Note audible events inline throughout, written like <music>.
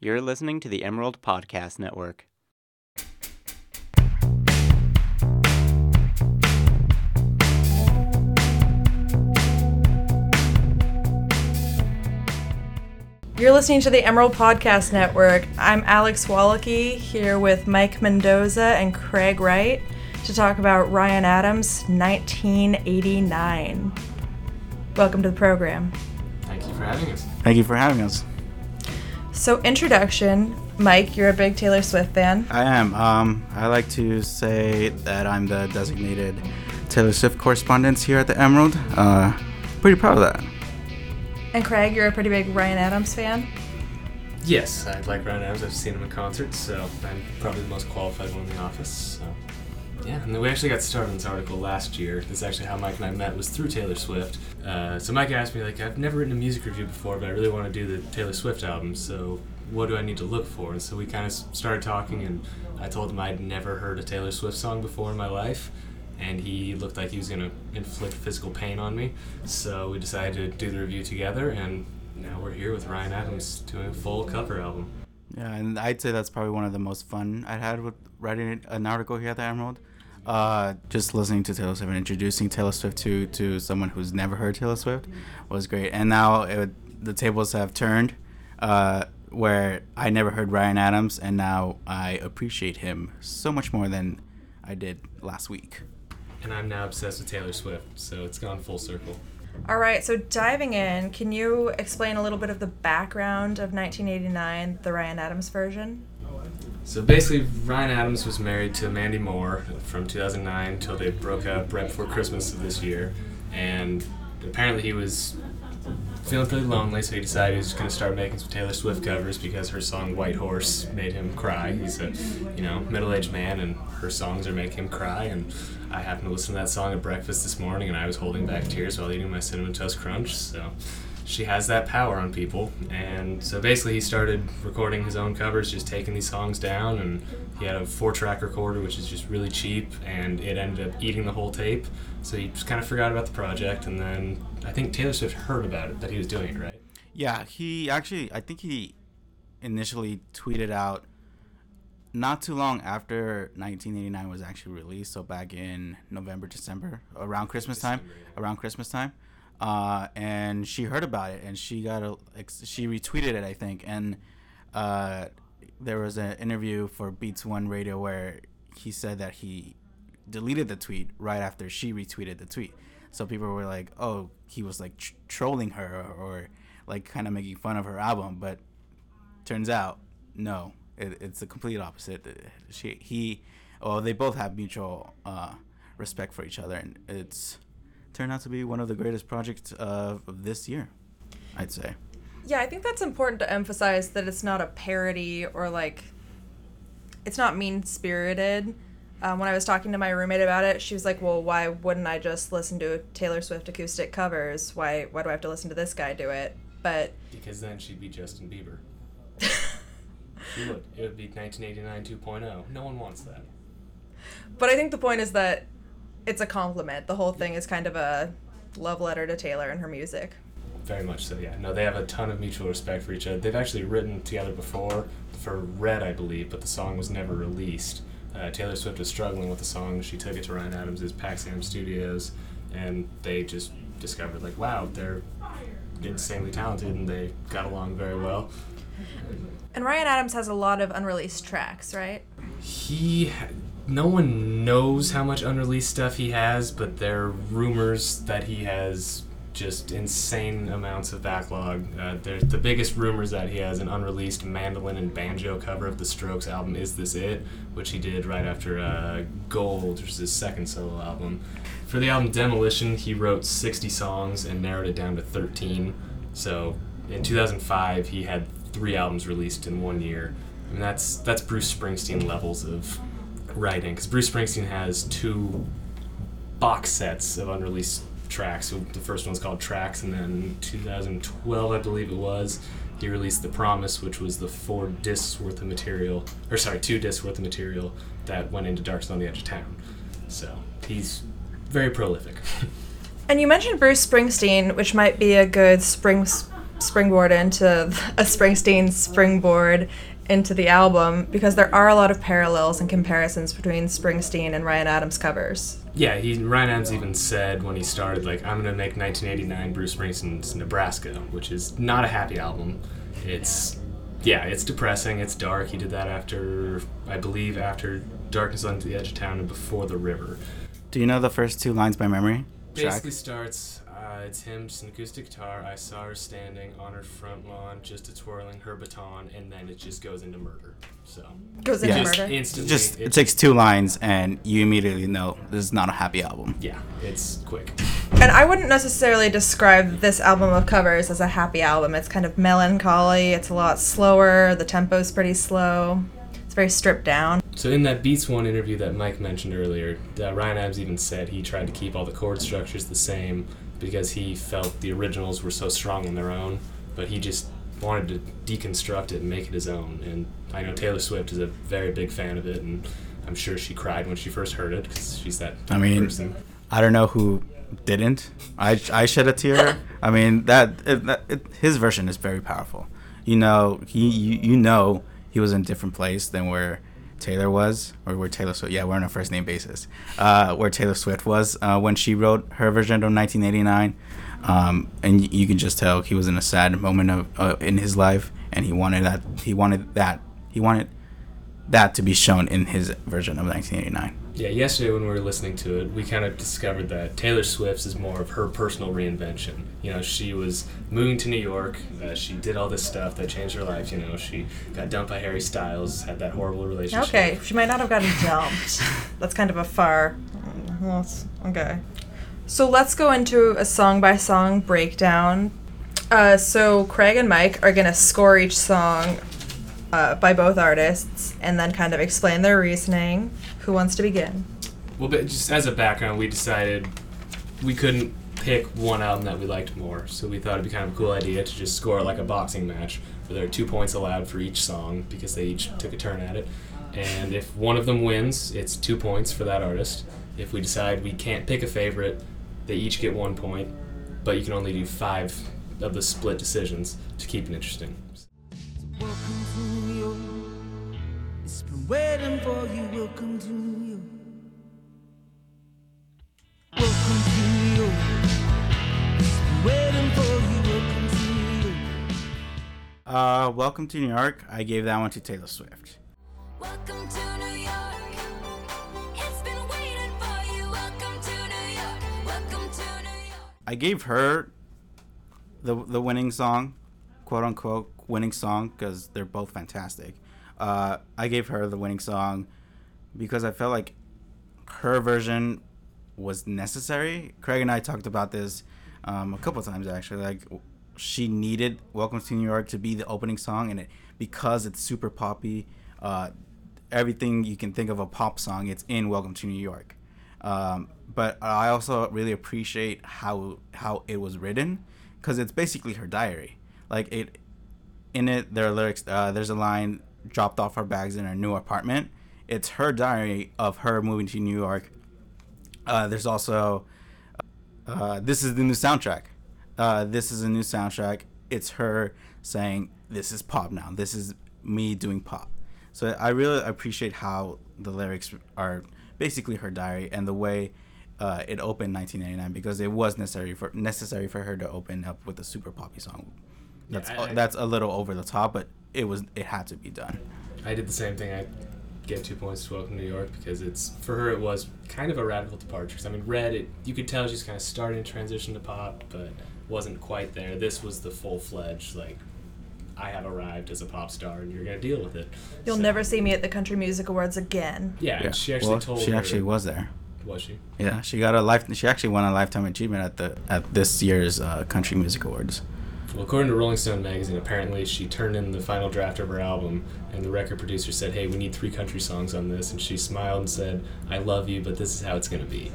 You're listening to the Emerald Podcast Network. You're listening to the Emerald Podcast Network. I'm Alex Wallachy here with Mike Mendoza and Craig Wright to talk about Ryan Adams' 1989. Welcome to the program. Thank you for having us. Thank you for having us. So, introduction Mike, you're a big Taylor Swift fan. I am. Um, I like to say that I'm the designated Taylor Swift correspondent here at the Emerald. Uh, pretty proud of that. And Craig, you're a pretty big Ryan Adams fan. Yes, I like Ryan Adams. I've seen him in concert, so I'm probably the most qualified one in the office. So, yeah, and we actually got started on this article last year. This is actually how Mike and I met was through Taylor Swift. Uh, so Mike asked me like, I've never written a music review before, but I really want to do the Taylor Swift album. So what do I need to look for? And so we kind of started talking, and I told him I'd never heard a Taylor Swift song before in my life and he looked like he was to inflict physical pain on me. So we decided to do the review together, and now we're here with Ryan Adams doing a full cover album. Yeah, and I'd say that's probably one of the most fun I had with writing an article here at the Emerald. Uh, just listening to Taylor Swift and introducing Taylor Swift to, to someone who's never heard Taylor Swift was great. And now it, the tables have turned, uh, where I never heard Ryan Adams, and now I appreciate him so much more than I did last week and I'm now obsessed with Taylor Swift, so it's gone full circle. All right, so diving in, can you explain a little bit of the background of 1989, the Ryan Adams version? So basically, Ryan Adams was married to Mandy Moore from 2009 until they broke up right before Christmas of this year, and apparently he was feeling pretty lonely, so he decided he was going to start making some Taylor Swift covers because her song "White Horse" made him cry. He's a, you know, middle-aged man, and her songs are making him cry. And I happened to listen to that song at breakfast this morning, and I was holding back tears while eating my cinnamon toast crunch. So she has that power on people. And so basically, he started recording his own covers, just taking these songs down. And he had a four track recorder, which is just really cheap, and it ended up eating the whole tape. So he just kind of forgot about the project. And then I think Taylor Swift heard about it, that he was doing it, right? Yeah, he actually, I think he initially tweeted out not too long after 1989 was actually released, so back in November, December, around Christmas time, around Christmas time, uh, and she heard about it and she got a she retweeted it, I think, and uh, there was an interview for Beats One Radio where he said that he deleted the tweet right after she retweeted the tweet. So people were like, "Oh, he was like tr- trolling her or, or like kind of making fun of her album," but turns out no it, it's the complete opposite. She, he, well, they both have mutual uh, respect for each other, and it's turned out to be one of the greatest projects uh, of this year, I'd say. Yeah, I think that's important to emphasize that it's not a parody or like, it's not mean spirited. Um, when I was talking to my roommate about it, she was like, "Well, why wouldn't I just listen to Taylor Swift acoustic covers? Why why do I have to listen to this guy do it?" But because then she'd be Justin Bieber. <laughs> You would. It would be 1989 2.0. No one wants that. But I think the point is that it's a compliment. The whole thing is kind of a love letter to Taylor and her music. Very much so, yeah. No, they have a ton of mutual respect for each other. They've actually written together before for Red, I believe, but the song was never released. Uh, Taylor Swift was struggling with the song. She took it to Ryan Adams' PAX-AM Studios, and they just discovered, like, wow, they're insanely talented and they got along very well. And Ryan Adams has a lot of unreleased tracks, right? He no one knows how much unreleased stuff he has, but there are rumors that he has just insane amounts of backlog. Uh, there's the biggest rumors that he has an unreleased mandolin and banjo cover of the Strokes album "Is This It," which he did right after uh, Gold, which is his second solo album. For the album Demolition, he wrote 60 songs and narrowed it down to 13. So in 2005, he had three albums released in one year. I mean, that's that's Bruce Springsteen levels of writing because Bruce Springsteen has two box sets of unreleased tracks. The first one's called Tracks, and then 2012, I believe it was, he released The Promise, which was the four discs worth of material, or sorry, two discs worth of material that went into Dark on the Edge of Town. So he's very prolific. <laughs> and you mentioned Bruce Springsteen, which might be a good spring springboard into a Springsteen springboard into the album because there are a lot of parallels and comparisons between Springsteen and Ryan Adams covers. Yeah, he Ryan Adams even said when he started, like, I'm gonna make 1989 Bruce Springsteen's Nebraska, which is not a happy album. It's yeah, it's depressing. It's dark. He did that after, I believe, after Darkness on the Edge of Town and Before the River. Do you know the first two lines by memory? Track? Basically starts. Uh, it's him, just an acoustic guitar. I saw her standing on her front lawn, just a twirling her baton, and then it just goes into murder. So Goes into Yeah. just murder. instantly, Just it takes two lines, and you immediately know this is not a happy album. yeah, it's quick. And I wouldn't necessarily describe this album of covers as a happy album. It's kind of melancholy. It's a lot slower. The tempo's pretty slow. It's very stripped down. So in that Beats One interview that Mike mentioned earlier, uh, Ryan Adams even said he tried to keep all the chord structures the same because he felt the originals were so strong on their own, but he just wanted to deconstruct it and make it his own. And I know Taylor Swift is a very big fan of it, and I'm sure she cried when she first heard it because she's that I mean, person. I don't know who didn't. I, I shed a tear. <laughs> I mean that, it, that it, his version is very powerful. You know he you, you know he was in a different place than where Taylor was or where Taylor Swift. Yeah, we're on a first name basis. Uh, where Taylor Swift was uh, when she wrote her version of 1989, um, and y- you can just tell he was in a sad moment of uh, in his life, and he wanted that he wanted that he wanted that to be shown in his version of 1989. Yeah, yesterday when we were listening to it, we kind of discovered that Taylor Swift's is more of her personal reinvention. You know, she was moving to New York. Uh, she did all this stuff that changed her life. You know, she got dumped by Harry Styles, had that horrible relationship. Okay, she might not have gotten dumped. <laughs> That's kind of a far. well, Okay. So let's go into a song by song breakdown. Uh, so Craig and Mike are gonna score each song uh, by both artists and then kind of explain their reasoning. Who wants to begin? Well, but just as a background, we decided we couldn't pick one album that we liked more, so we thought it'd be kind of a cool idea to just score like a boxing match, where there are two points allowed for each song because they each took a turn at it. And if one of them wins, it's two points for that artist. If we decide we can't pick a favorite, they each get one point, but you can only do five of the split decisions to keep it interesting. Welcome to New York. It's been waiting for you. Welcome to New York. Welcome to New York. It's waiting for you. Welcome to New York. Uh, Welcome to New York. I gave that one to Taylor Swift. Welcome to New York. It's been waiting for you. Welcome to New York. Welcome to New York. I gave her the the winning song, quote unquote winning song, because they're both fantastic. Uh, I gave her the winning song because I felt like her version was necessary. Craig and I talked about this um, a couple times actually. Like she needed "Welcome to New York" to be the opening song, and it because it's super poppy. Uh, everything you can think of a pop song, it's in "Welcome to New York." Um, but I also really appreciate how how it was written because it's basically her diary. Like it, in it, there are lyrics. Uh, there's a line dropped off her bags in her new apartment. It's her diary of her moving to New York. Uh, there's also uh, this is the new soundtrack. Uh, this is a new soundtrack. It's her saying, "This is pop now. This is me doing pop." So I really appreciate how the lyrics are basically her diary and the way uh, it opened 1999 because it was necessary for necessary for her to open up with a super poppy song. That's I- I- that's a little over the top, but it was it had to be done. I did the same thing. I gave two points to Welcome to New York because it's for her. It was kind of a radical departure. 'Cause, I mean, Red, it you could tell she's kind of starting to transition to pop, but wasn't quite there. This was the full fledged like, I have arrived as a pop star, and you're gonna deal with it. You'll So- never see me at the Country Music Awards again. Yeah, and she actually well, told. she her- actually was there. Was she? Yeah, she got a life. She actually won a lifetime achievement at the at this year's uh, Country Music Awards. Well, according to Rolling Stone magazine, apparently she turned in the final draft of her album, and the record producer said, "Hey, we need three country songs on this," and she smiled and said, "I love you, but this is how it's gonna be."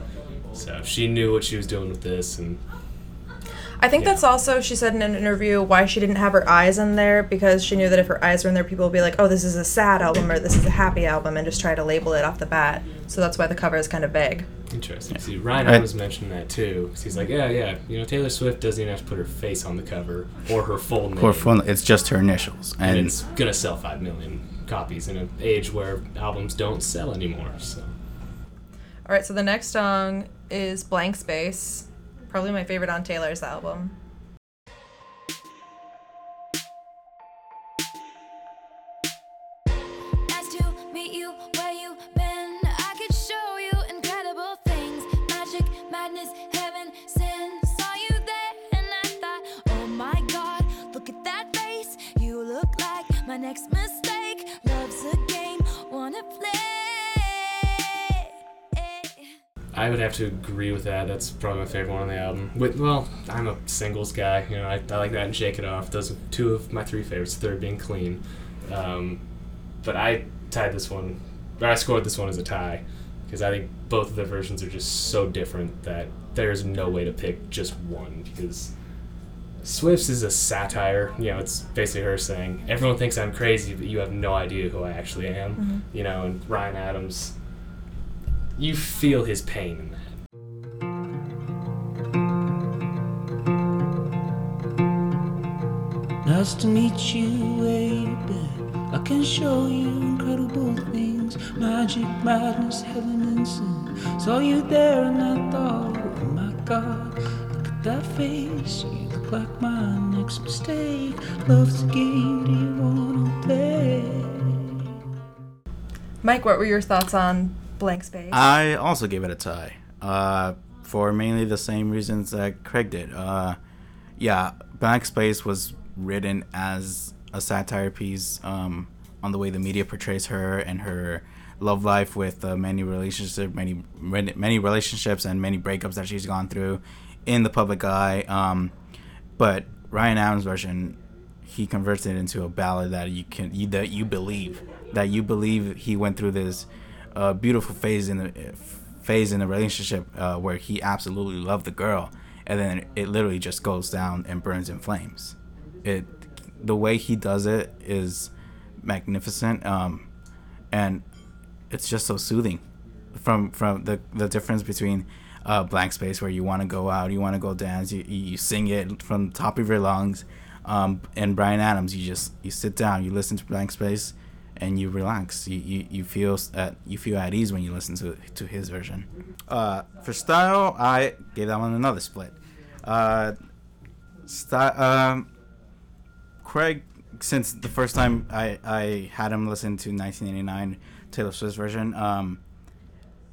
So she knew what she was doing with this, and I think Yeah. that's also she said in an interview why she didn't have her eyes in there because she knew that if her eyes were in there, people would be like, "Oh, this is a sad album" or "This is a happy album," and just try to label it off the bat. So that's why the cover is kind of vague. Interesting. See, Ryan I- Adams mentioned that too. 'cause he's like, yeah, yeah, you know, Taylor Swift doesn't even have to put her face on the cover or her full name. Or fun, it's just her initials, and and it's gonna sell five million copies in an age where albums don't sell anymore. So All right, so the next song is "Blank Space," probably my favorite on Taylor's album. I would have to agree with that. That's probably my favorite one on the album. With well, I'm a singles guy. You know, I, I like that and Shake It Off. Those are two of my three favorites. Third being Clean. Um, but I tied this one. Or I scored this one as a tie because I think both of the versions are just so different that there's no way to pick just one because. Swift's is a satire. You know, it's basically her saying, "Everyone thinks I'm crazy, but you have no idea who I actually am." You know, and Ryan Adams, you feel his pain in that. Nice to meet you, baby. I can show you incredible things magic, madness, heaven, and sin. Saw you there and I thought, oh my god, look at that face. You look like my next mistake. Love's a game, do you wanna play? Mike, what were your thoughts on "Blank Space"? I also gave it a tie. Uh, for mainly the same reasons that Craig did. Uh, yeah, Blank Space was written as a satire piece um, on the way the media portrays her and her love life with uh, many relationships, many many relationships and many breakups that she's gone through in the public eye. Um, but Ryan Adams' version, he converts it into a ballad that you can you, that you believe that you believe he went through this uh, beautiful phase in the phase in the relationship uh, where he absolutely loved the girl, and then it literally just goes down and burns in flames. It the way he does it is magnificent, um, and it's just so soothing. From from the the difference between uh, blank space where you want to go out, you want to go dance, you, you you sing it from the top of your lungs, um, and Ryan Adams, you just you sit down, you listen to blank space, and you relax. You you, you feel at you feel at ease when you listen to to his version. Uh, for style, I gave that one another split. Uh, style, um, Craig, since the first time I, I had him listen to 1989 Taylor Swift's version, um,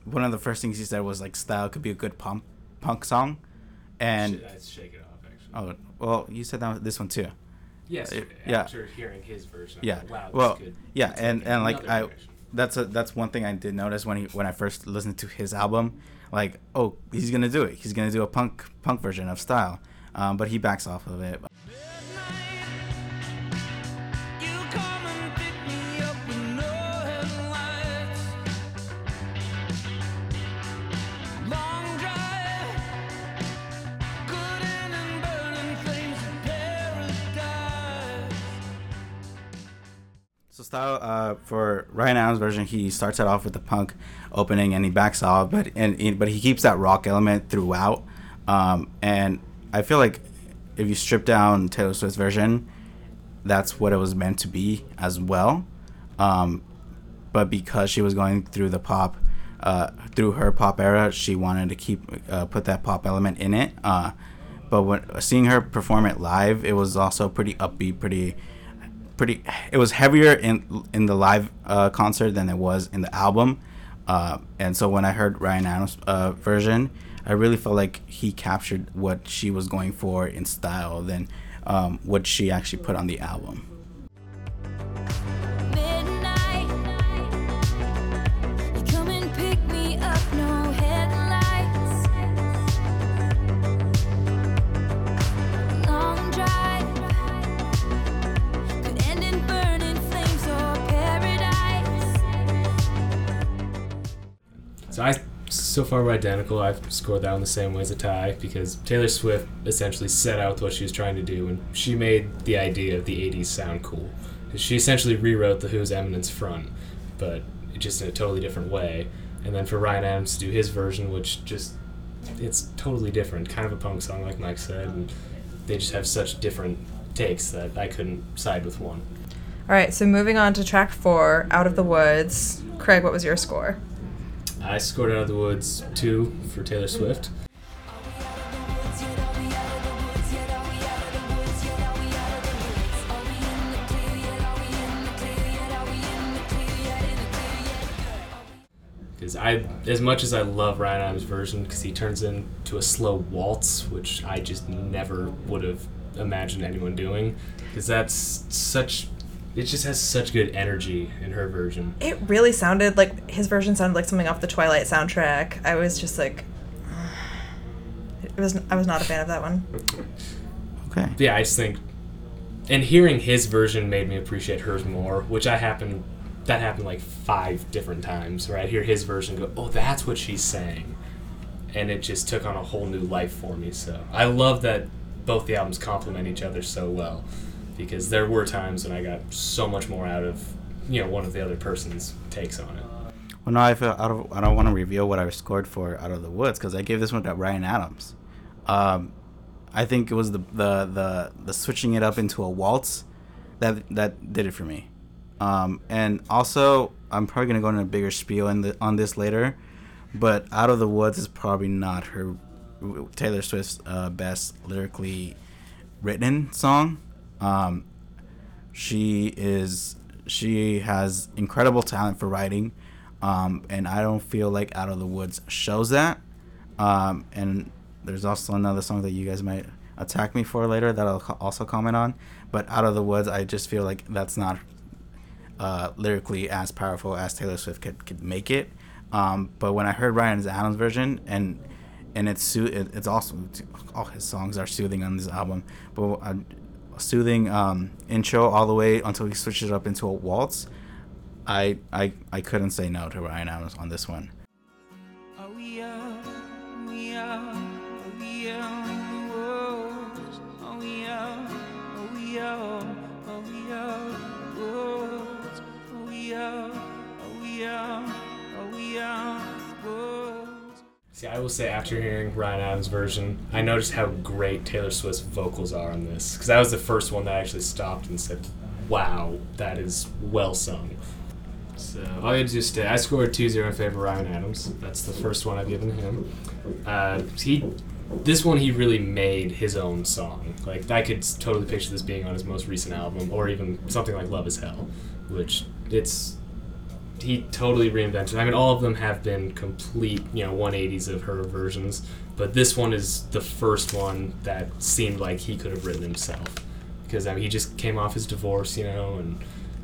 one of the first things he said was like style could be a good punk punk song, and Should I shake it off oh well, you said that this one too. Yes. Yeah. After hearing his version. Yeah. thought, wow, well, could- yeah, could and and like I, direction. that's a that's one thing I did notice when he when I first listened to his album, like oh he's gonna do it, he's gonna do a punk punk version of style, um, but he backs off of it. Style uh, for Ryan Adams' version, he starts it off with the punk opening and he backs off, but and, but he keeps that rock element throughout. Um, and I feel like if you strip down Taylor Swift's version, that's what it was meant to be as well. Um, but because she was going through the pop, uh, through her pop era, she wanted to keep uh, put that pop element in it. Uh, but when seeing her perform it live, it was also pretty upbeat, pretty pretty it was heavier in in the live uh, concert than it was in the album. Uh, and so when i heard ryan adams uh, version i really felt like he captured what she was going for in style than um, what she actually put on the album So far we're identical. I've scored that one the same way as a tie because Taylor Swift essentially set out what she was trying to do, and she made the idea of the '80s sound cool. She essentially rewrote the Who's Eminence front, but just in a totally different way. And then for Ryan Adams to do his version, which just it's totally different, kind of a punk song, like Mike said, and they just have such different takes that I couldn't side with one. All right, so moving on to track four, Out of the Woods. Craig, what was your score? I scored Out of the Woods two for Taylor Swift. Because I, as much as I love Ryan Adams' version, because he turns into a slow waltz, which I just never would have imagined anyone doing, because that's such, it just has such good energy in her version. It really sounded like his version sounded like something off the Twilight soundtrack. I was just like, it was. I was not a fan of that one. Okay. yeah, I just think, and hearing his version made me appreciate hers more, which I happen that happened like five different times. Where I hear his version, go, oh, that's what she's saying, and it just took on a whole new life for me. So I love that both the albums complement each other so well, because there were times when I got so much more out of you know one of the other person's takes on it. Well, no, I feel I don't. I don't want to reveal what I scored for Out of the Woods because I gave this one to Ryan Adams. Um, I think it was the, the the the switching it up into a waltz that that did it for me. Um, and also, I'm probably gonna go into a bigger spiel the, on this later, but Out of the Woods is probably not her Taylor Swift's uh, best lyrically written song. Um, she is she has incredible talent for writing, um, and I don't feel like Out of the Woods shows that. Um, and there's also another song that you guys might attack me for later that I'll also comment on. But Out of the Woods, I just feel like that's not uh, lyrically as powerful as Taylor Swift could, could make it. Um, but when I heard Ryan Adams' version, and and it's it's also all his songs are soothing on this album, but soothing um, intro all the way until he switches it up into a waltz. I I I couldn't say no to Ryan Adams on this one. See, I will say after hearing Ryan Adams' version, I noticed how great Taylor Swift's vocals are on this because that was the first one that I actually stopped and said, "Wow, that is well sung." So all you had to do is stay. I scored 2-0 in favor of Ryan Adams. That's the first one I've given him. Uh, he, this one he really made his own song. Like I could totally picture this being on his most recent album, or even something like Love Is Hell, which it's he totally reinvented. I mean, all of them have been complete, you know, 180s of her versions, but this one is the first one that seemed like he could have written himself. Because I mean, he just came off his divorce, you know, and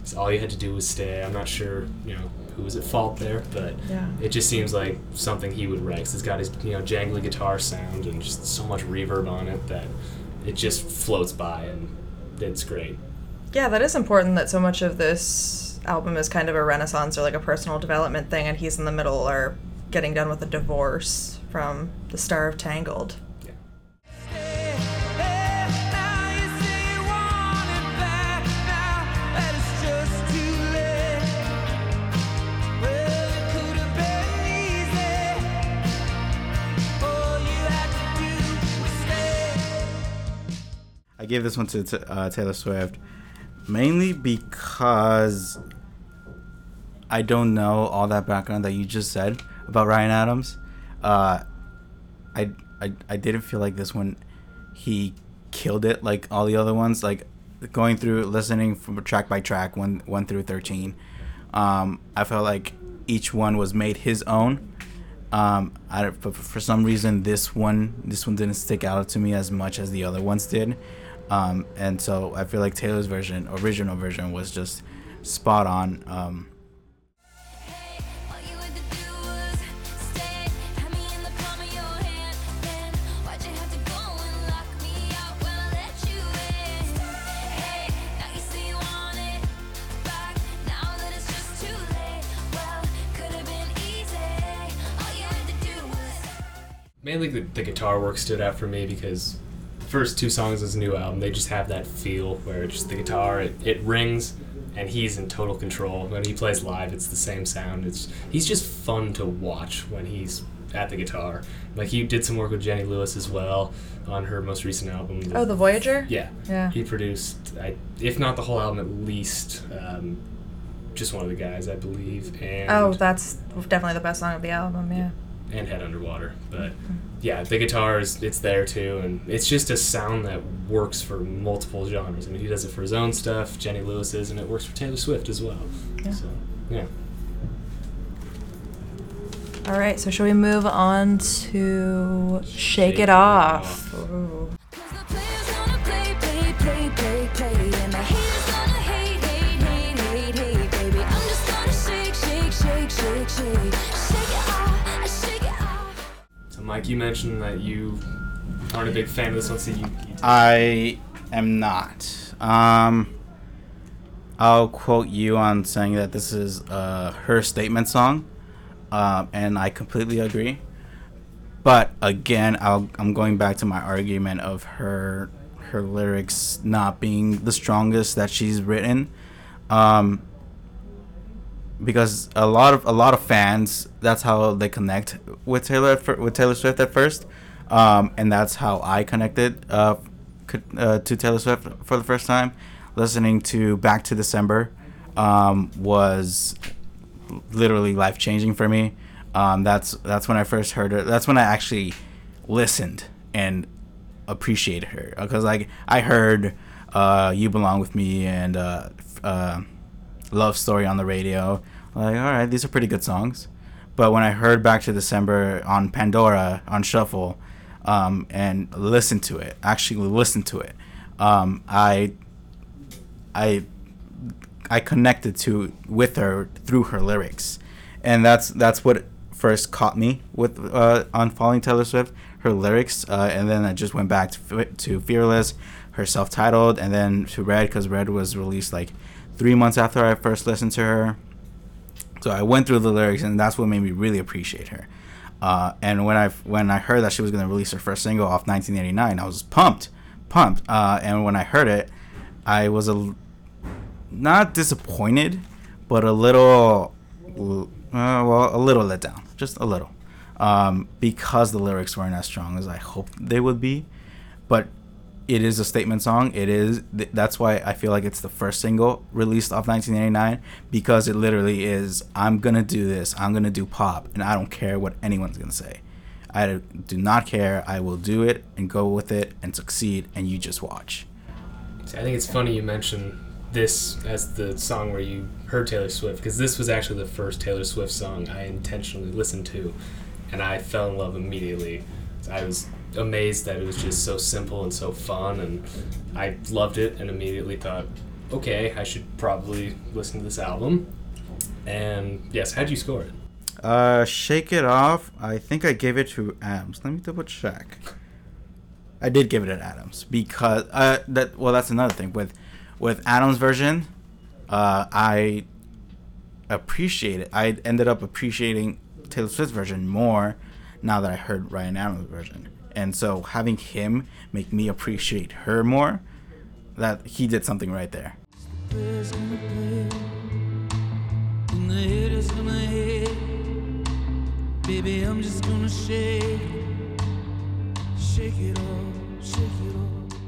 so all you had to do was stay. I'm not sure, you know, who was at fault there, but Yeah. it just seems like something he would write. 'cause it's got his, you know, jangly guitar sound and just so much reverb on it that it just floats by, and it's great. Yeah, that is important that so much of this album is kind of a renaissance or like a personal development thing, and he's in the middle or getting done with a divorce from the star of Tangled. I gave this one to, uh, Taylor Swift mainly because I don't know all that background that you just said about Ryan Adams. Uh, I, I I didn't feel like this one he killed it like all the other ones. Like going through listening from track by track one one through thirteen, um, I felt like each one was made his own. Um, I but for some reason this one this one didn't stick out to me as much as the other ones did. Um, and so I feel like Taylor's version, original version, was just spot on. Um, Mainly the, the guitar work stood out for me because the first two songs of his new album, they just have that feel where it's just the guitar, it, it rings, and he's in total control. When he plays live, it's the same sound. It's He's just fun to watch when he's at the guitar. Like he did some work with Jenny Lewis as well on her most recent album. Oh, the Voyager. Yeah. Yeah. He produced, I, if not the whole album, at least um, just one of the guys, I believe. And Oh, that's definitely the best song of the album. Yeah. And Head Underwater. But mm-hmm. yeah, the guitar is it's there too, and it's just a sound that works for multiple genres. I mean, he does it for his own stuff, Jenny Lewis's, and it works for Taylor Swift as well. Yeah. So yeah, All right. So shall we move on to Shake, Shake It It Off? Off. Shake, shake, shake, Mike, you mentioned that you aren't a big fan of this one, so you. I am not. Um, I'll quote you on saying that this is uh, her statement song, um, and I completely agree. But again, I'll, I'm going back to my argument of her her lyrics not being the strongest that she's written, um, because a lot of a lot of fans that's how they connect with Taylor with Taylor Swift at first, um, and that's how I connected uh, uh, to Taylor Swift for the first time. Listening to Back to December um, was literally life changing for me. Um, that's that's when I first heard her. That's when I actually listened and appreciated her because like I heard uh, "You Belong with Me" and uh, uh, "Love Story" on the radio. Like, all right, these are pretty good songs. But when I heard "Back to December" on Pandora on shuffle um, and listened to it, actually listened to it, um, I I I connected to with her through her lyrics, and that's that's what first caught me with uh, on Falling Taylor Swift, her lyrics, uh, and then I just went back to, to Fearless, her self-titled, and then to Red because Red was released like three months after I first listened to her. So I went through the lyrics, and that's what made me really appreciate her. Uh, and when I when I heard that she was gonna release her first single off 1989, I was pumped, pumped. Uh, and when I heard it, I was a not disappointed, but a little, uh, well, a little let down, just a little, um, because the lyrics weren't as strong as I hoped they would be. But it is a statement song. It is. Th- that's why I feel like it's the first single released off 1989 because it literally is. I'm gonna do this. I'm gonna do pop, and I don't care what anyone's gonna say. I do not care. I will do it and go with it and succeed, and you just watch. I think it's funny you mention this as the song where you heard Taylor Swift because this was actually the first Taylor Swift song I intentionally listened to, and I fell in love immediately. I was amazed that it was just so simple and so fun, and I loved it and immediately thought, okay, I should probably listen to this album. And yes, how'd you score it? Uh, Shake It Off. I think I gave it to Adams. Let me double check. I did give it to Adams because uh that well that's another thing with with Adams version, uh I appreciate it. I ended up appreciating Taylor Swift's version more now that I heard Ryan Adams' version, and so having him make me appreciate her more, that he did something right there. players gonna play, and the haters gonna hate. Baby, I'm just gonna shake it, shake it off, shake it off.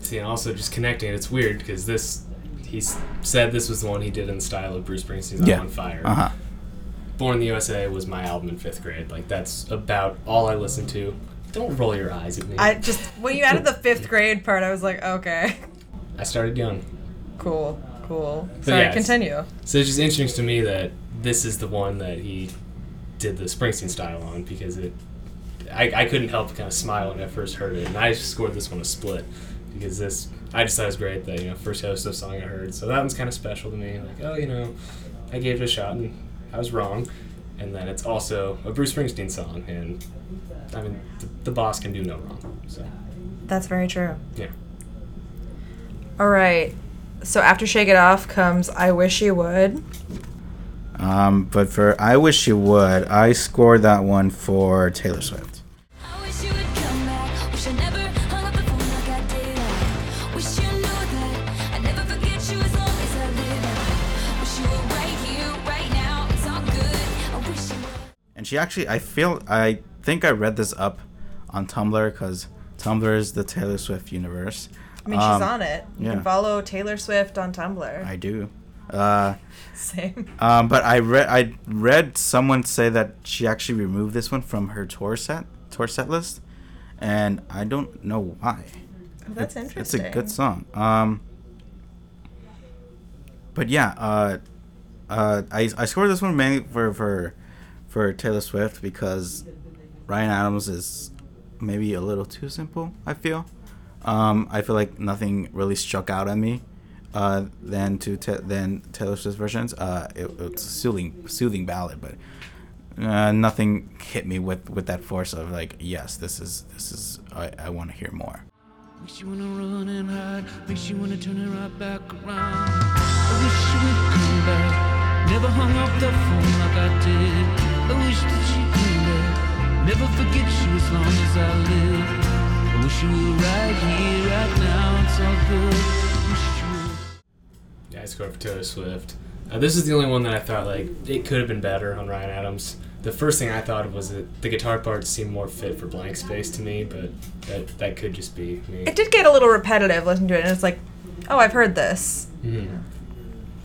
See, and also just connecting it, it's weird because this, he said this was the one he did in the style of Bruce Springsteen's Yeah. On Fire. Uh huh. Born in the USA was my album in fifth grade. Like that's about all I listened to. Don't roll your eyes at me. I just when you added the fifth grade part, I was like, okay, I started young, cool, cool. But Sorry, yeah, continue. so it's just interesting to me that this is the one that he did the Springsteen style on because it. I, I couldn't help but kind of smile when I first heard it, and I scored this one a split because this I just thought it was great that you know first Taylor Swift song I heard, so that one's kind of special to me. Like oh you know, I gave it a shot and I was wrong, and then it's also a Bruce Springsteen song, and I mean the, the boss can do no wrong. So That's very true. yeah. All right. So after Shake It Off comes I Wish You Would. Um, but for I Wish You Would, I scored that one for Taylor Swift. And she actually I feel I think I read this up on Tumblr because Tumblr is the Taylor Swift universe. I mean, Um, she's on it. You yeah. can follow Taylor Swift on Tumblr. I do. Uh, Same. um, but I read I read someone say that she actually removed this one from her tour set tour set list, and I don't know why. Oh, that's It's- interesting. It's a good song. Um, but yeah, uh, uh, I I scored this one mainly for for for Taylor Swift because Ryan Adams is maybe a little too simple. I feel. Um, I feel like nothing really struck out at me. Uh, than to than Taylor Swift's versions. Uh, it, it's a soothing soothing ballad, but uh, nothing hit me with, with that force of like, yes, this is this is I, I want to hear more. Makes you wanna run and hide, makes you wanna turn it right back around. I wish you would come back, never hung up the phone like I did. I wish that you'd come back, never forget you as long as I live. I wish you were right here, right now, it's all good. I wish. Yeah, I scored for Taylor Swift. Uh, this is the only one that I thought like it could have been better on Ryan Adams. The first thing I thought was that the guitar parts seemed more fit for Blank Space to me, but that that could just be me. It did get a little repetitive listening to it, and it's like, oh, I've heard this. Mhm.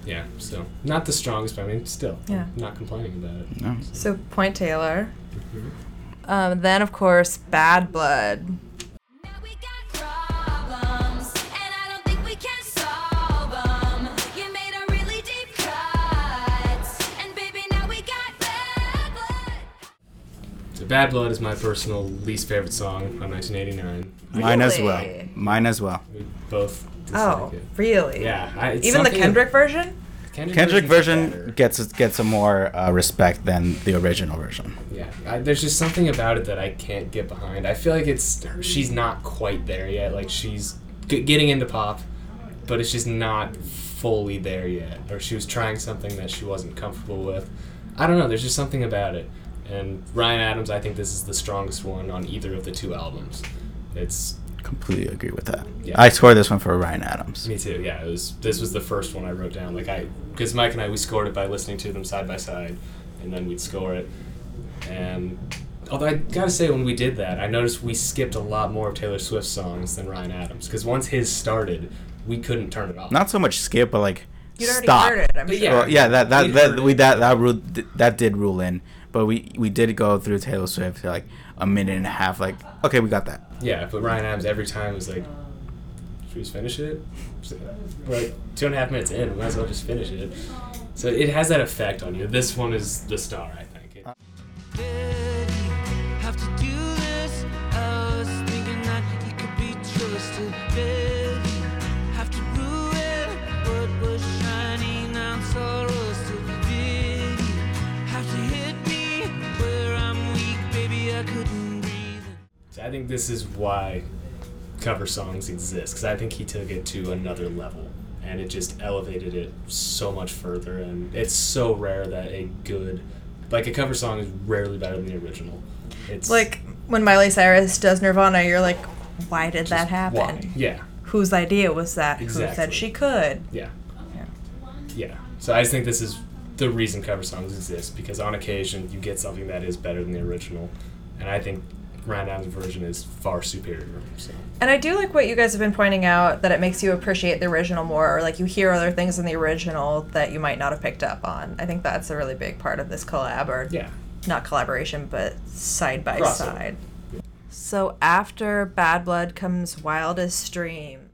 Yeah, so not the strongest, but I mean, still, Yeah. I'm not complaining about it. No. So point Taylor. Mhm. Um, then of course Bad Blood. Now we got problems, and I don't think we can solve 'em. You made a really deep cut, and baby, now we got bad blood. So Bad Blood is my personal least favorite song from 1989. Mine as well. Mine as well. We both Oh, dislike it. really? Yeah, I, it's Even the something- Kendrick version. Kendrick, Kendrick version's version better. gets gets a more uh, respect than the original version. Yeah, I, there's just something about it that I can't get behind. I feel like it's she's not quite there yet. Like she's g- getting into pop, but it's just not fully there yet. Or she was trying something that she wasn't comfortable with. I don't know. There's just something about it. And Ryan Adams, I think this is the strongest one on either of the two albums. It's Completely agree with that. Yeah. I scored this one for Ryan Adams. me too. Yeah, it was. This was the first one I wrote down. Like I, because Mike and I we scored it by listening to them side by side, and then we'd score it. And although I gotta say, when we did that, I noticed we skipped a lot more of Taylor Swift songs than Ryan Adams. Because once his started, we couldn't turn it off. Not so much skip, but like You'd already stop. heard it. I'm But sure. yeah. Well, yeah, that that We'd that we that that rule that did rule in, but we we did go through Taylor Swift like a minute and a half. Like, okay, we got that. Yeah, but Ryan Adams every time was like, "Should we just finish it?" We're like two and a half minutes in. We might as well just finish it. So it has that effect on you. This one is the star, I think. I think this is why cover songs exist because I think he took it to another level and it just elevated it so much further and it's so rare that a good like a cover song is rarely better than the original. It's Like when Miley Cyrus does Nirvana, you're like, why did that happen? why. Yeah, Whose idea was that? Who said she could? yeah, Yeah. yeah. So I just think this is the reason cover songs exist because on occasion you get something that is better than the original, and I think Ryan Adams' version is far superior. So And I do like what you guys have been pointing out that it makes you appreciate the original more, or like you hear other things in the original that you might not have picked up on. I think that's a really big part of this collab, or yeah, not collaboration, but side by Crossover. side. So after Bad Blood comes Wildest Dreams.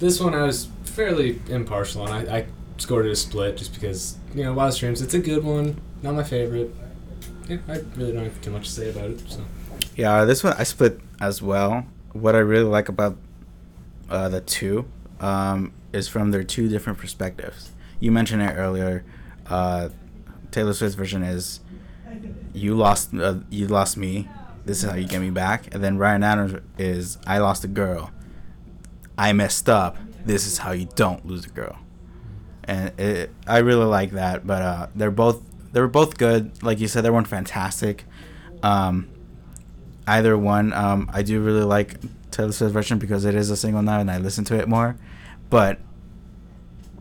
This one I was fairly impartial on. I, I scored it a split just because, you know, Wildest Dreams, it's a good one. Not my favorite. Yeah, I really don't have too much to say about it. So Yeah, this one I split as well. What I really like about uh, the two um, is from their two different perspectives. You mentioned it earlier. Uh, Taylor Swift's version is you lost uh, you lost me. This is how you get me back. And then Ryan Adams is I lost a girl. I messed up. This is how you don't lose a girl. And it, I really like that. But uh, they're both they were both good. Like you said, they weren't fantastic. Um, either one. Um, I do really like Taylor Swift version because it is a single now and I listen to it more. But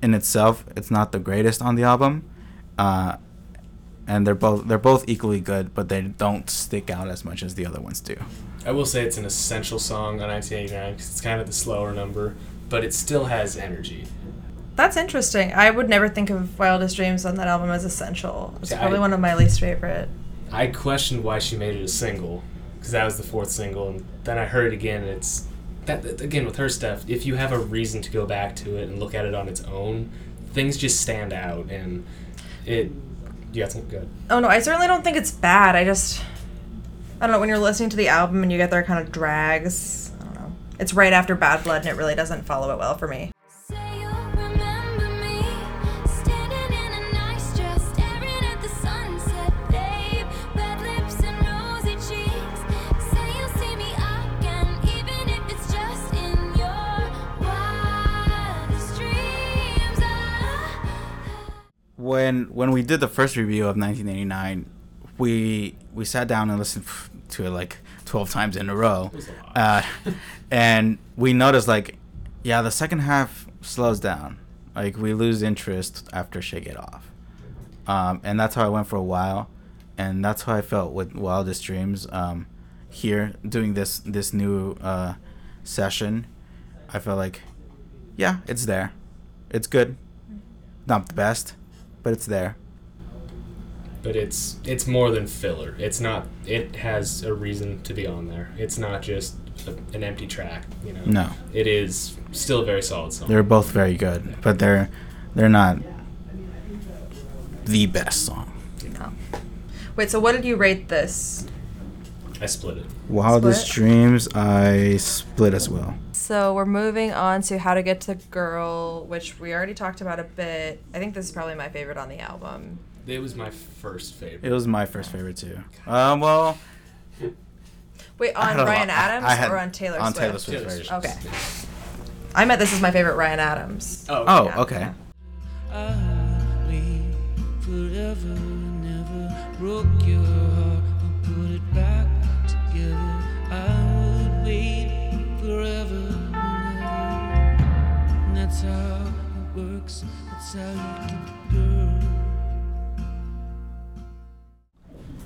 in itself, it's not the greatest on the album. Uh, and they're both they're both equally good, but they don't stick out as much as the other ones do. I will say it's an essential song on 1989 because it's kind of the slower number, but it still has energy. That's interesting. I would never think of Wildest Dreams on that album as essential. It's See, I- probably one of my least favorite. I questioned why she made it a single because that was the fourth single, and then I heard it again. And it's that that- again with her stuff. If you have a reason to go back to it and look at it on its own, things just stand out, and it. You got something good. Oh no, I certainly don't think it's bad. I just I don't know, when you're listening to the album and you get there kind of drags, I don't know. It's right after Bad Blood and it really doesn't follow it well for me. When when we did the first review of 1989, we we sat down and listened to it like 12 times in a row, a uh, and we noticed like, yeah, the second half slows down. Like we lose interest after Shake It Off, um, and that's how I went for a while, and that's how I felt with Wildest Dreams. Um, here doing this this new uh, session, I felt like, yeah, it's there, it's good, not the best, but it's there. but it's it's more than filler. It's not. It has a reason to be on there. It's not just a, an empty track. You know. No. It is still a very solid song. They're both very good, but they're they're not the best song. No. Wait, so what did you rate this? I split it. Wildest Split? Dreams, I split as well. So we're moving on to How You Get the Girl, which we already talked about a bit. I think this is probably my favorite on the album. It was my first favorite. It was my first favorite too. Um, well, Wait, on Ryan lot- Adams I had- or on Taylor on Swift? Taylor Swift Taylor version. Okay. I meant this is my favorite Ryan Adams. Oh. Oh, Yeah. okay. I'd that's how it works. That's how you get the girl.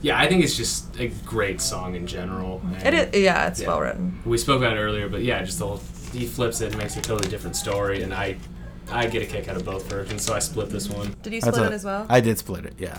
Yeah, I think it's just a great song in general. It is, yeah, it's Yeah. well written. We spoke about it earlier, but yeah, just the whole he flips it and makes a totally different story, and I I get a kick out of both versions, so I split this one. Did you split a- it as well? I did split it. Yeah.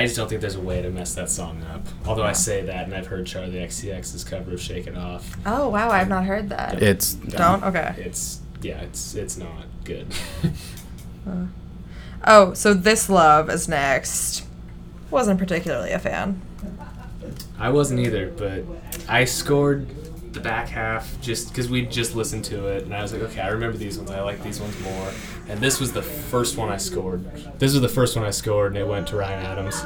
I just don't think there's a way to mess that song up. Although I say that, and I've heard Charli XCX's cover of "Shake It Off." oh wow, I've not heard that. It's Don't okay. It's yeah, it's it's not good. <laughs> Oh, so this love is next. Wasn't particularly a fan. I wasn't either, but I scored the back half just because we just listened to it, and I was like, okay, I remember these ones. I like these ones more. And this was the first one I scored. This was the first one I scored, and it went to Ryan Adams.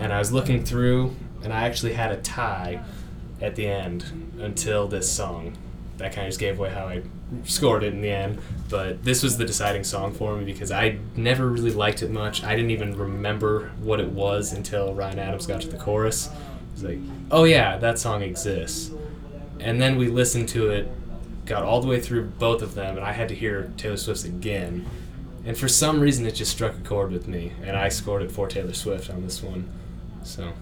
And I was looking through, and I actually had a tie at the end until this song. That kind of just gave away how I scored it in the end. But this was the deciding song for me because I never really liked it much. I didn't even remember what it was until Ryan Adams got to the chorus. Was like, oh yeah, that song exists. And then we listened to it, got all the way through both of them, and I had to hear Taylor Swift's again. And for some reason, it just struck a chord with me, and I scored it for Taylor Swift on this one. So,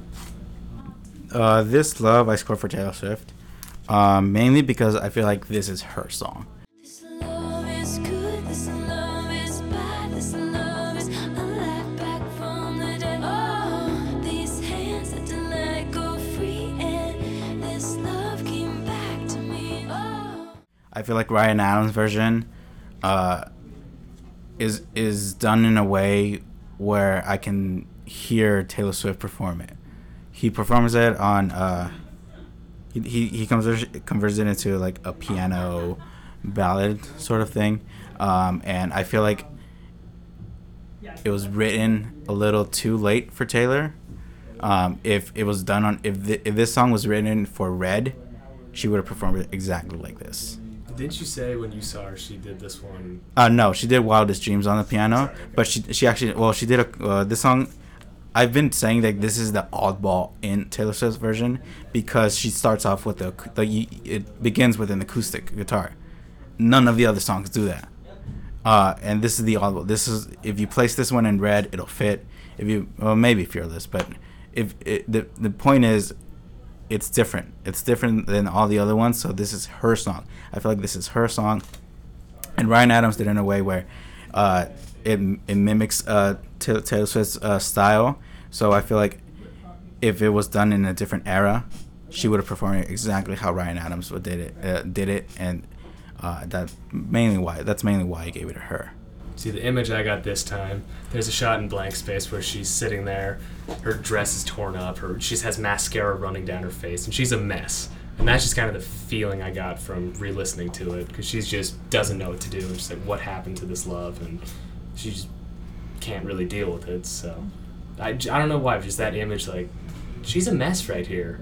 uh, this love I scored for Taylor Swift, um, mainly because I feel like this is her song. I feel like Ryan Adams' version uh, is is done in a way where I can hear Taylor Swift perform it. He performs it on uh, he he, he converts converts it into like a piano ballad sort of thing, um, and I feel like it was written a little too late for Taylor. Um, if it was done on if if this song was written for Red, she would have performed it exactly like this. Didn't you say when you saw her she did this one? Uh, no, she did Wildest Dreams on the piano, Sorry, okay. but she she actually well she did a uh, this song. I've been saying that this is the oddball in Taylor Swift's version because she starts off with the the it begins with an acoustic guitar. None of the other songs do that. Uh, and this is the oddball. This is if you place this one in red, it'll fit. If you well maybe fearless, but if it, the the point is it's different. It's different than all the other ones. So this is her song. I feel like this is her song, and Ryan Adams did it in a way where uh, it it mimics uh, Taylor Swift's uh, style. So I feel like if it was done in a different era, she would have performed it exactly how Ryan Adams did it uh, did it, and uh, that mainly why that's mainly why I gave it to her. See the image I got this time. There's a shot in blank space where she's sitting there. Her dress is torn up. Her she has mascara running down her face, and she's a mess. And that's just kind of the feeling I got from re-listening to it, because she just doesn't know what to do. And she's like, "What happened to this love?" And she just can't really deal with it. So I, I don't know why, just that image, like she's a mess right here,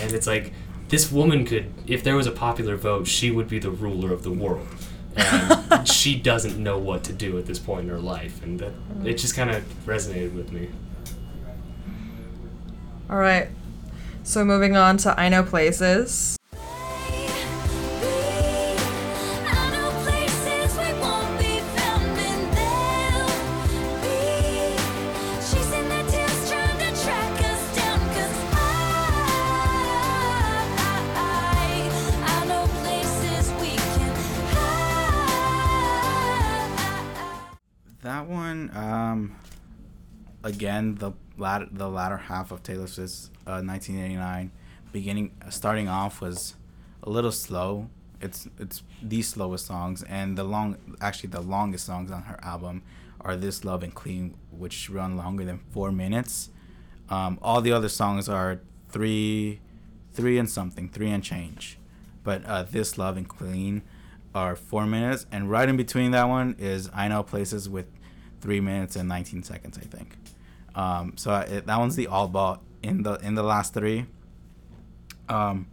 and it's like this woman could, if there was a popular vote, she would be the ruler of the world and <laughs> she doesn't know what to do at this point in her life, and that, it just kind of resonated with me. All right. So moving on to I Know Places. The latter, the latter half of Taylor Swift's uh, 1989, beginning, starting off was a little slow. It's it's the slowest songs, and the long, actually the longest songs on her album are "This Love" and "Clean," which run longer than four minutes. Um, all the other songs are three, three and something, three and change, but uh, "This Love" and "Clean" are four minutes, and right in between that one is "I Know Places" with three minutes and 19 seconds, I think. Um, so that one's the all ball in the in the last three. Um,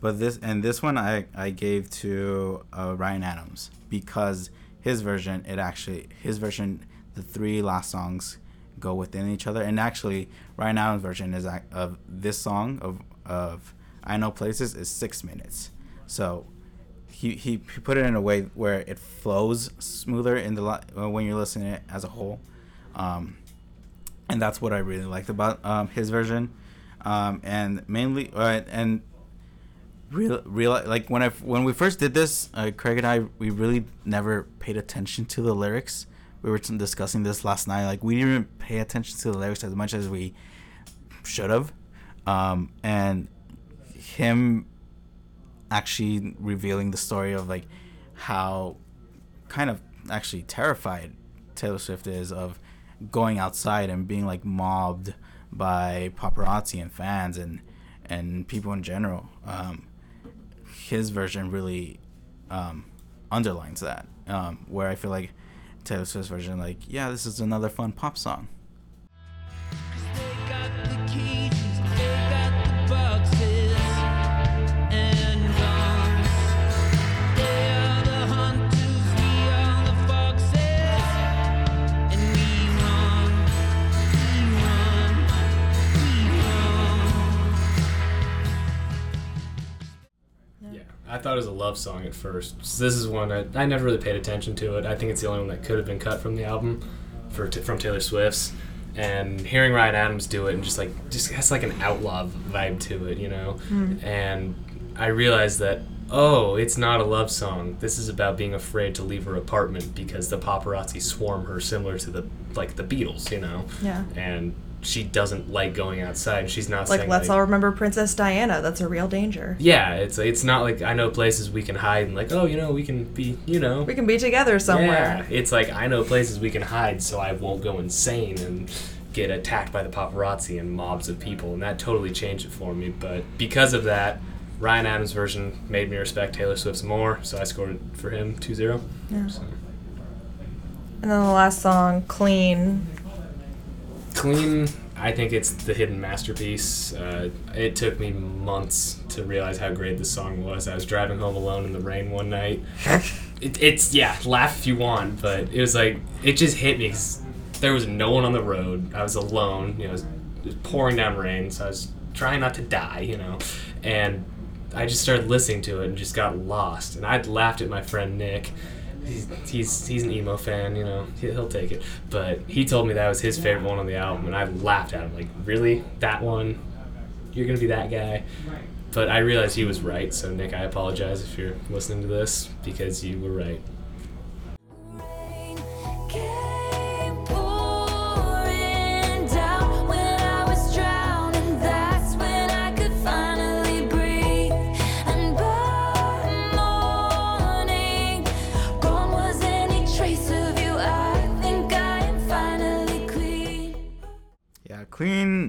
but this and this one I I gave to uh, Ryan Adams because his version it actually his version the three last songs go within each other. And actually Ryan Adams version is of this song of of I know places is six minutes. So he, he, put it in a way where it flows smoother in the uh, when you're listening it as a whole. Um, and that's what I really liked about um, his version um, and mainly uh, and real real like when I when we first did this, uh, Craig and I we really never paid attention to the lyrics. We were discussing this last night. Like we didn't pay attention to the lyrics as much as we should have, um, and him actually revealing the story of like how kind of actually terrified Taylor Swift is of going outside and being like mobbed by paparazzi and fans and and people in general. Um, his version really um, underlines that, um, where I feel like Taylor Swift's version, like, yeah, this is another fun pop song. I thought it was a love song at first. So this is one I, I never really paid attention to it. I think it's the only one that could have been cut from the album, for t- from Taylor Swift's. And hearing Ryan Adams do it and just like just has like an outlaw vibe to it, you know. Hmm. And I realized that oh, it's not a love song. This is about being afraid to leave her apartment because the paparazzi swarm her, similar to the like the Beatles, you know. Yeah. And she doesn't like going outside. She's not Like, saying let's all remember Princess Diana. That's a real danger. yeah, it's it's not like I know places we can hide and like oh you know we can be you know We can be together somewhere. Yeah, it's like I know places we can hide so I won't go insane and get attacked by the paparazzi and mobs of people and that totally changed it for me. But because of that, Ryan Adams' version made me respect Taylor Swift's more, so I scored for him 2 0. Yeah. So. And then the last song, Clean. Clean, I think it's the hidden masterpiece. Uh, it took me months to realize how great this song was. I was driving home alone in the rain one night. <laughs> It, it's, yeah, laugh if you want, but it was like, it just hit me. 'cause There was no one on the road. I was alone. You know, it was, it was pouring down rain, so I was trying not to die, you know. And I just started listening to it and just got lost. And I'd laughed at my friend Nick. He's, he's he's an emo fan, you know. He, he'll take it. But he told me that was his favorite one on the album, and I laughed at him like, "Really? That one? You're gonna be that guy?" But I realized he was right. So Nick, I apologize if you're listening to this because you were right.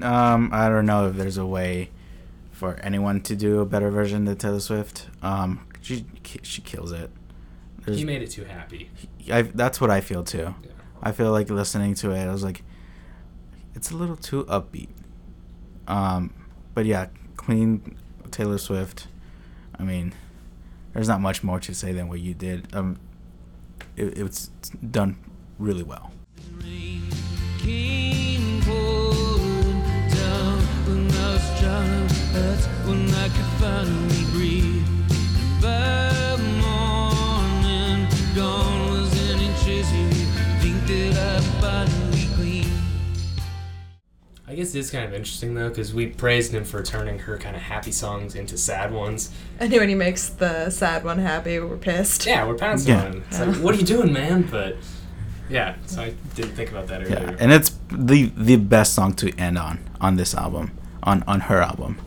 Um, I don't know if there's a way for anyone to do a better version than Taylor Swift. Um, she she kills it. There's, He made it too happy. I, that's what I feel too. Yeah. I feel like listening to it, I was like, it's a little too upbeat. Um, but yeah, clean Taylor Swift. I mean, there's not much more to say than what you did. Um, it, it's done really well. Rain I was when I could finally breathe. By morning, gone was any trace. Think that I finally clean. I guess it's kind of interesting though, because we praised him for turning her kind of happy songs into sad ones. And when he makes the sad one happy, we're pissed. Yeah, we're pouncing Yeah. on him. It's like, what are you doing, man? But yeah, so I didn't think about that earlier. Yeah, and it's the the best song to end on on this album, on on her album.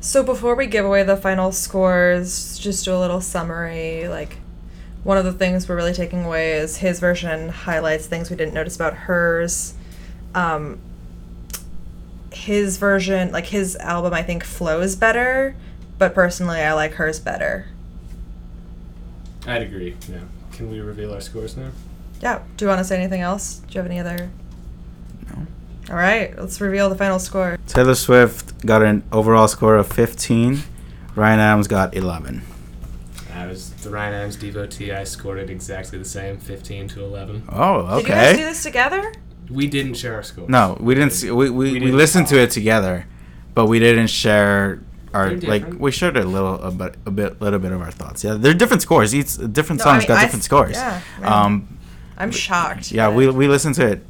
So before we give away the final scores, just do a little summary. Like, one of the things we're really taking away is his version highlights things we didn't notice about hers. Um, his version, like his album, I think flows better, but personally, I like hers better. I'd agree. Yeah. Can we reveal our scores now? Yeah. Do you want to say anything else? Do you have any other? No. All right. Let's reveal the final score. Taylor Swift got an overall score of 15. Ryan Adams got 11. I was the Ryan Adams devotee. I scored it exactly the same, 15 to 11. Oh, okay. Did you guys do this together? We didn't share our scores. No, we didn't. See, we we, We we, didn't listened to it together, but we didn't share our like. We shared a little a bit a bit little bit of our thoughts. Yeah, they're different scores. Each different No, I songs mean, got I different s- scores. yeah, man. Um, I'm shocked. yeah, we we listened to it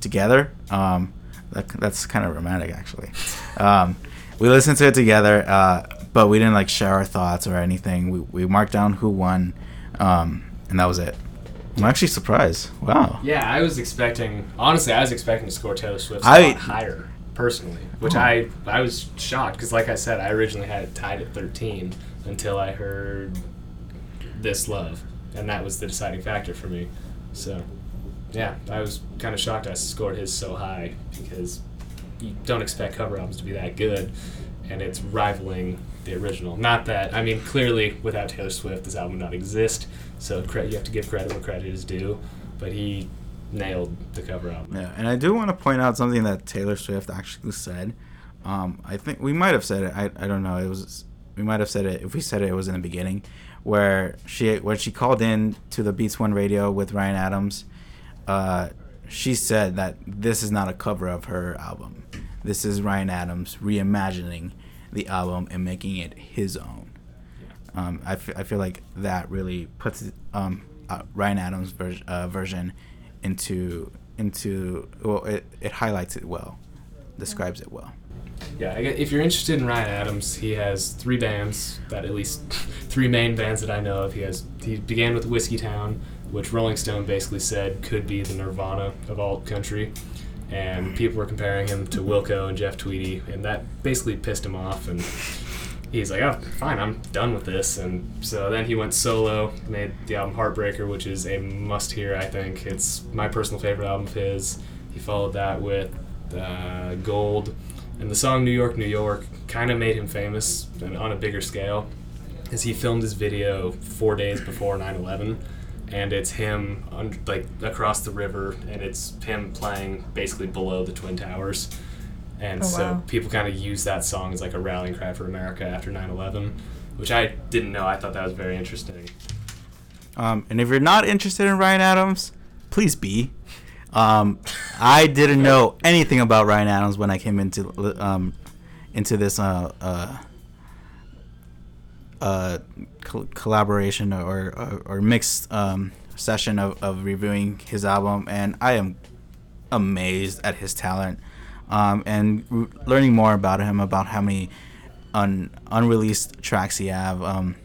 together. Um, that, that's kind of romantic, actually. Um, we listened to it together, uh, but we didn't like share our thoughts or anything. We we marked down who won, um, and that was it. I'm actually surprised. Wow. Yeah, I was expecting. Honestly, I was expecting to score Taylor Swift a I- lot higher, personally. Which Oh. I I was shocked because, like I said, I originally had it tied at 13 until I heard "This Love," and that was the deciding factor for me. So, yeah, I was kind of shocked I scored his so high because you don't expect cover albums to be that good, and it's rivaling the original. Not that I mean, clearly, without Taylor Swift, this album would not exist. So cre- you have to give credit where credit is due, but he nailed the cover album. Yeah, and I do want to point out something that Taylor Swift actually said. Um, I think we might have said it. I, I don't know. It was we might have said it. If we said it, it was in the beginning, where she when she called in to the Beats One Radio with Ryan Adams. Uh, she said that this is not a cover of her album. This is Ryan Adams reimagining the album and making it his own. Um, I, f- I feel like that really puts um, uh, Ryan Adams' ver- uh, version into into well, it, it highlights it well, describes it well. Yeah, if you're interested in Ryan Adams, he has three bands that at least <laughs> three main bands that I know of. He has he began with Whiskeytown, which Rolling Stone basically said could be the Nirvana of alt country, and people were comparing him to Wilco and Jeff Tweedy, and that basically pissed him off. And he's like, "Oh, fine, I'm done with this." And so then he went solo, made the album Heartbreaker, which is a must-hear. I think it's my personal favorite album of his. He followed that with uh, Gold And the song New York, New York kind of made him famous and on a bigger scale as he filmed his video four days before 9 11. And it's him un- like across the river, and it's him playing basically below the Twin Towers. And Oh, so wow. people kind of use that song as like a rallying cry for America after 9 11, which I didn't know. I thought that was very interesting. Um, and if you're not interested in Ryan Adams, please be. Um, I didn't know anything about Ryan Adams when I came into um, into this uh, uh, uh, col- collaboration or, or, or mixed um, session of, of reviewing his album, and I am amazed at his talent um, and r- learning more about him, about how many un- unreleased tracks he have. Um,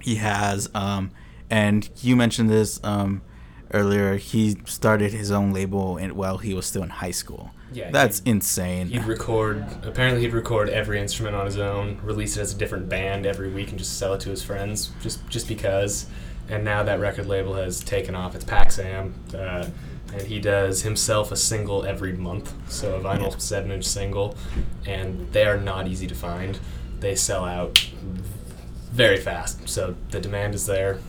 he has, um, and you mentioned this um, earlier. He started his own label while he was still in high school. Yeah, that's insane. He'd record. Apparently, he'd record every instrument on his own, release it as a different band every week, and just sell it to his friends, just just because. And now that record label has taken off. It's PAX-AM, uh, and he does himself a single every month, so a vinyl seven-inch single, and they are not easy to find. They sell out very fast, so the demand is there.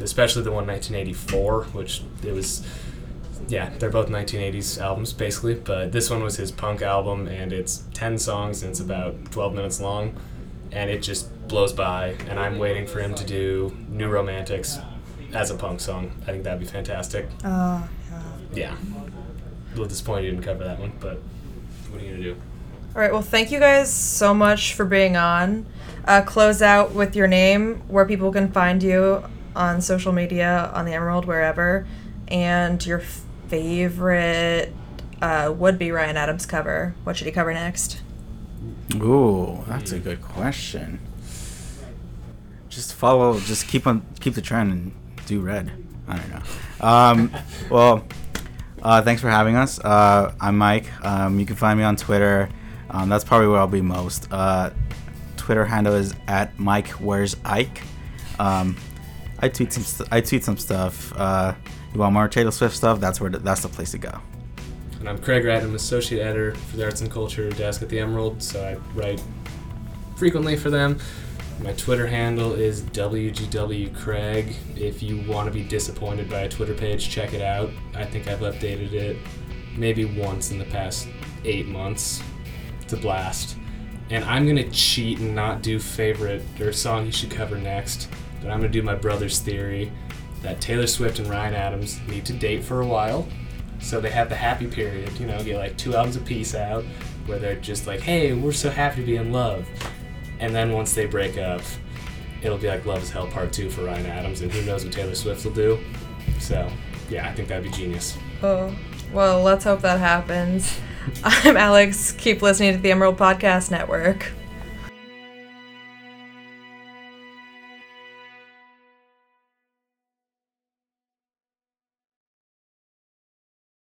Especially the one 1984, which it was yeah, they're both 1980s albums basically, but this one was his punk album and it's 10 songs and it's about 12 minutes long and it just blows by and I'm waiting for him to do New Romantics as a punk song. I think that'd be fantastic. Oh, yeah. Yeah. A little disappointed you didn't cover that one, but what are you gonna do? All right. Well, thank you guys so much for being on. Uh, close out with your name, where people can find you on social media, on the Emerald, wherever, and your favorite uh, would be Ryan Adams cover. What should he cover next? Ooh, that's a good question. Just follow, just keep on, keep the trend and do red. I don't know. Um, <laughs> well, uh, thanks for having us. Uh, I'm Mike. Um, you can find me on Twitter. Um, that's probably where I'll be most. Uh, Twitter handle is at Mike Where's Ike. Um, I tweet some, st- I tweet some stuff. Uh, you want more Taylor Swift stuff? That's where, that's the place to go. And I'm Craig Wright. Associate editor for the Arts and Culture desk at the Emerald, so I write frequently for them. My Twitter handle is WGWCraig. If you want to be disappointed by a Twitter page, check it out. I think I've updated it maybe once in the past eight months. It's a blast. And I'm to cheat and not do favorite or song you should cover next, but I'm to do my brother's theory that Taylor Swift and Ryan Adams need to date for a while so they have the happy period, you know, get like two albums apiece out where they're just like, hey, we're so happy to be in love. And then once they break up, it'll be like Love is Hell Part 2 for Ryan Adams, and who knows what Taylor Swift will do. So, yeah, I think that'd be genius. Oh, well, let's hope that happens. <laughs> I'm Alex. Keep listening to the Emerald Podcast Network.